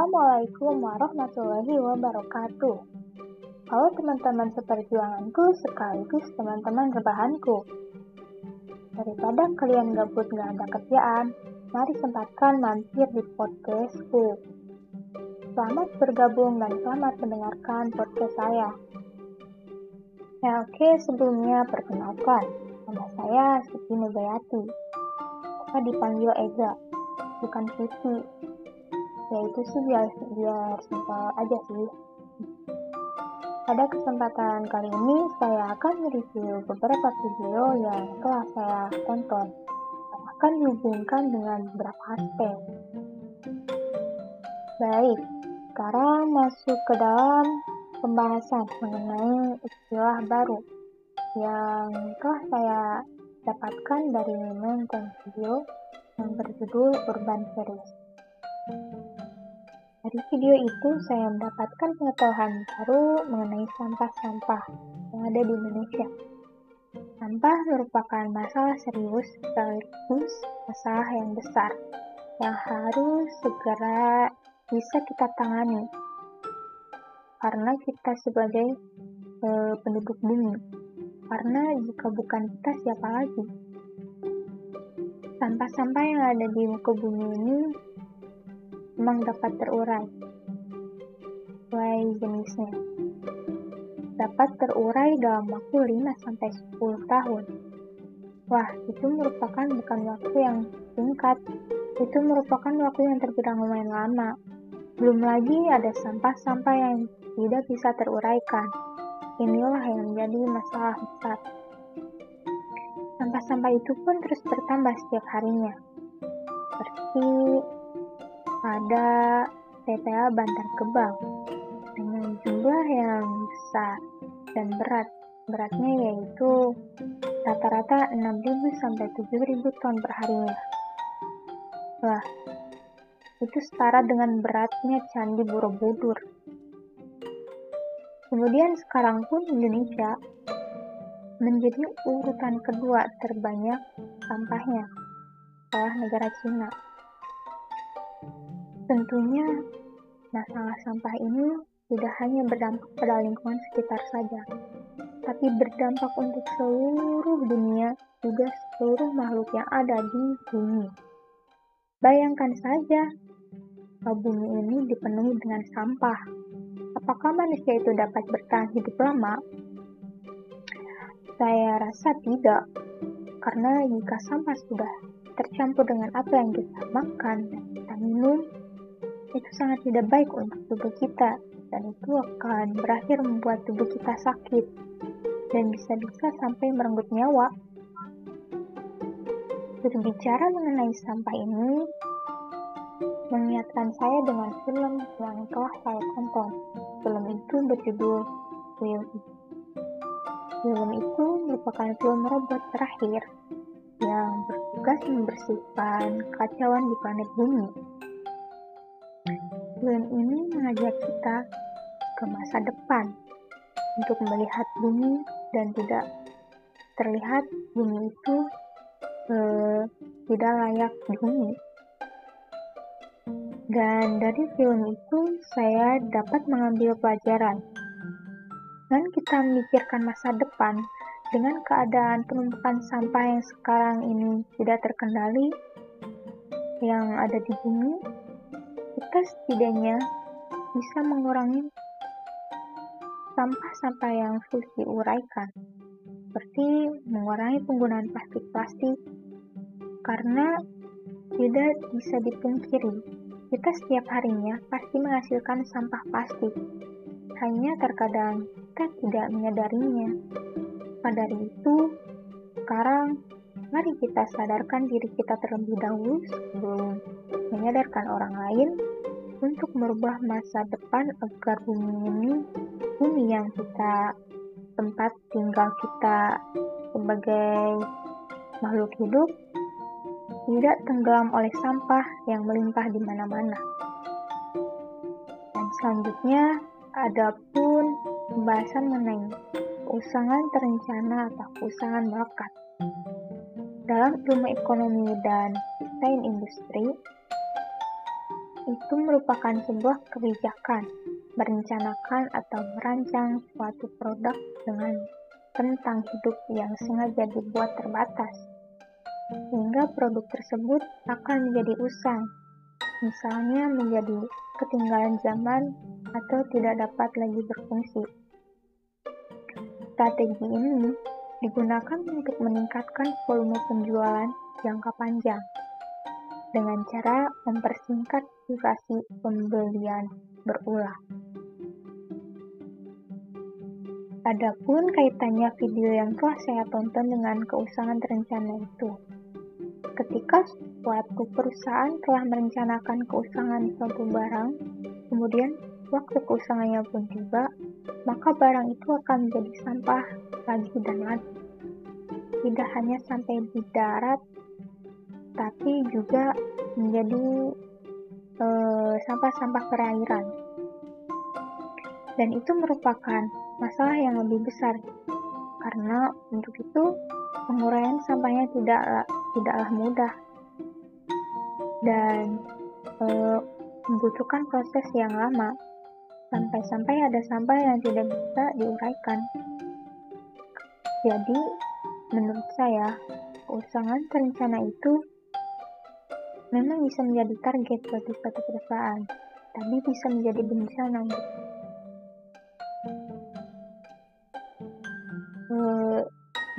Assalamualaikum warahmatullahi wabarakatuh. Halo teman-teman seperjuanganku sekaligus teman-teman rebahanku. Daripada kalian gabut gak ada kerjaan, mari sempatkan mampir di podcastku. Selamat bergabung dan selamat mendengarkan podcast saya. Ya oke, sebelumnya perkenalkan, nama saya Siti Nubayati. Apa dipanggil Ega, bukan Siti. Ya itu sih biar, biar simpel aja sih. Pada kesempatan kali ini, saya akan mereview beberapa video yang telah saya tonton. Akan dihubungkan dengan beberapa aspek. Baik, sekarang masuk ke dalam pembahasan mengenai istilah baru yang telah saya dapatkan dari nonton video yang berjudul Urban Series. Dari video itu saya mendapatkan pengetahuan baru mengenai sampah-sampah yang ada di Indonesia. Sampah merupakan masalah serius sekaligus masalah yang besar yang harus segera bisa kita tangani karena kita sebagai e, penduduk bumi. Karena jika bukan kita siapa lagi? Sampah-sampah yang ada di muka bumi ini memang dapat terurai sesuai jenisnya. Dapat terurai dalam waktu 5-10 tahun. Wah, itu merupakan bukan waktu yang singkat. Itu merupakan waktu yang terbilang lumayan lama. Belum lagi ada sampah-sampah yang tidak bisa teruraikan. Inilah yang menjadi masalah besar. Sampah-sampah itu pun terus bertambah setiap harinya. Seperti ada TPA Bantar Gebang dengan jumlah yang besar dan berat. Beratnya yaitu rata-rata 6.000 sampai 7.000 ton per harinya. Wah, itu setara dengan beratnya Candi Borobudur. Kemudian sekarang pun Indonesia menjadi urutan kedua terbanyak sampahnya setelah negara Cina. Tentunya, masalah sampah ini tidak hanya berdampak pada lingkungan sekitar saja, tapi berdampak untuk seluruh dunia, juga seluruh makhluk yang ada di bumi. Bayangkan saja, bumi ini dipenuhi dengan sampah. Apakah manusia itu dapat bertahan hidup lama? Saya rasa tidak, karena jika sampah sudah tercampur dengan apa yang kita makan dan kita minum, itu sangat tidak baik untuk tubuh kita dan itu akan berakhir membuat tubuh kita sakit dan bisa-bisa sampai merenggut nyawa. Berbicara mengenai sampah ini, mengingatkan saya dengan film yang telah saya tonton. Film itu berjudul Will. Film itu merupakan film robot terakhir yang bertugas membersihkan kacauan di planet bumi Film ini mengajak kita ke masa depan untuk melihat bumi dan tidak terlihat bumi itu eh, tidak layak dihuni. Dan dari film itu saya dapat mengambil pelajaran. Dan kita memikirkan masa depan dengan keadaan penumpukan sampah yang sekarang ini tidak terkendali yang ada di bumi, kita setidaknya bisa mengurangi sampah-sampah yang sulit diuraikan, seperti mengurangi penggunaan plastik-plastik, karena tidak bisa dipungkiri, kita setiap harinya pasti menghasilkan sampah plastik, hanya terkadang kita tidak menyadarinya. Pada dari itu, sekarang mari kita sadarkan diri kita terlebih dahulu sebelum menyadarkan orang lain untuk merubah masa depan agar bumi ini, bumi yang kita tempat tinggal kita sebagai makhluk hidup, tidak tenggelam oleh sampah yang melimpah di mana-mana. Dan selanjutnya, ada pun pembahasan mengenai usahaan terencana atau usahaan melekat. Dalam ilmu ekonomi dan desain industri, itu merupakan sebuah kebijakan, merencanakan atau merancang suatu produk dengan tentang hidup yang sengaja dibuat terbatas, sehingga produk tersebut akan menjadi usang, misalnya menjadi ketinggalan zaman atau tidak dapat lagi berfungsi. Strategi ini digunakan untuk meningkatkan volume penjualan jangka panjang dengan cara mempersingkat durasi pembelian berulang. Adapun kaitannya video yang telah saya tonton dengan keusangan terencana itu. Ketika suatu perusahaan telah merencanakan keusangan suatu barang, kemudian waktu keusangannya pun tiba, maka barang itu akan menjadi sampah lagi dan lagi. Tidak hanya sampai di darat, tapi juga menjadi eh, sampah-sampah perairan. Dan itu merupakan masalah yang lebih besar karena untuk itu penguraian sampahnya tidak tidaklah mudah dan e, membutuhkan proses yang lama sampai-sampai ada sampah yang tidak bisa diuraikan. Jadi, menurut saya, keusangan terencana itu memang bisa menjadi target bagi suatu perusahaan, tapi bisa menjadi bencana untuk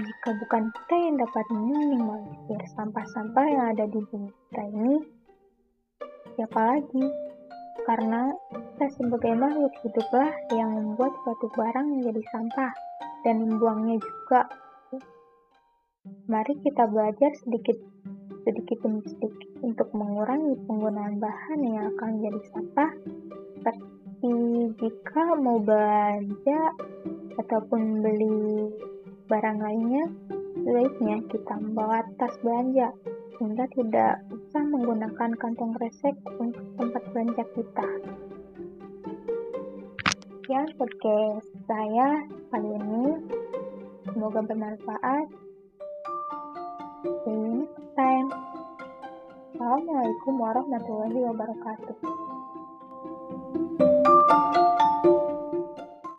jika bukan kita yang dapat meminimalisir sampah-sampah yang ada di bumi kita ini, siapa lagi? Karena kita sebagai makhluk hiduplah yang membuat suatu barang menjadi sampah dan membuangnya juga. Mari kita belajar sedikit sedikit demi sedikit untuk mengurangi penggunaan bahan yang akan menjadi sampah seperti jika mau belanja ataupun beli barang lainnya, sebaiknya kita membawa tas belanja sehingga tidak usah menggunakan kantong kresek untuk tempat belanja kita. Sekian podcast saya kali ini. Semoga bermanfaat. You next time. Assalamualaikum warahmatullahi wabarakatuh.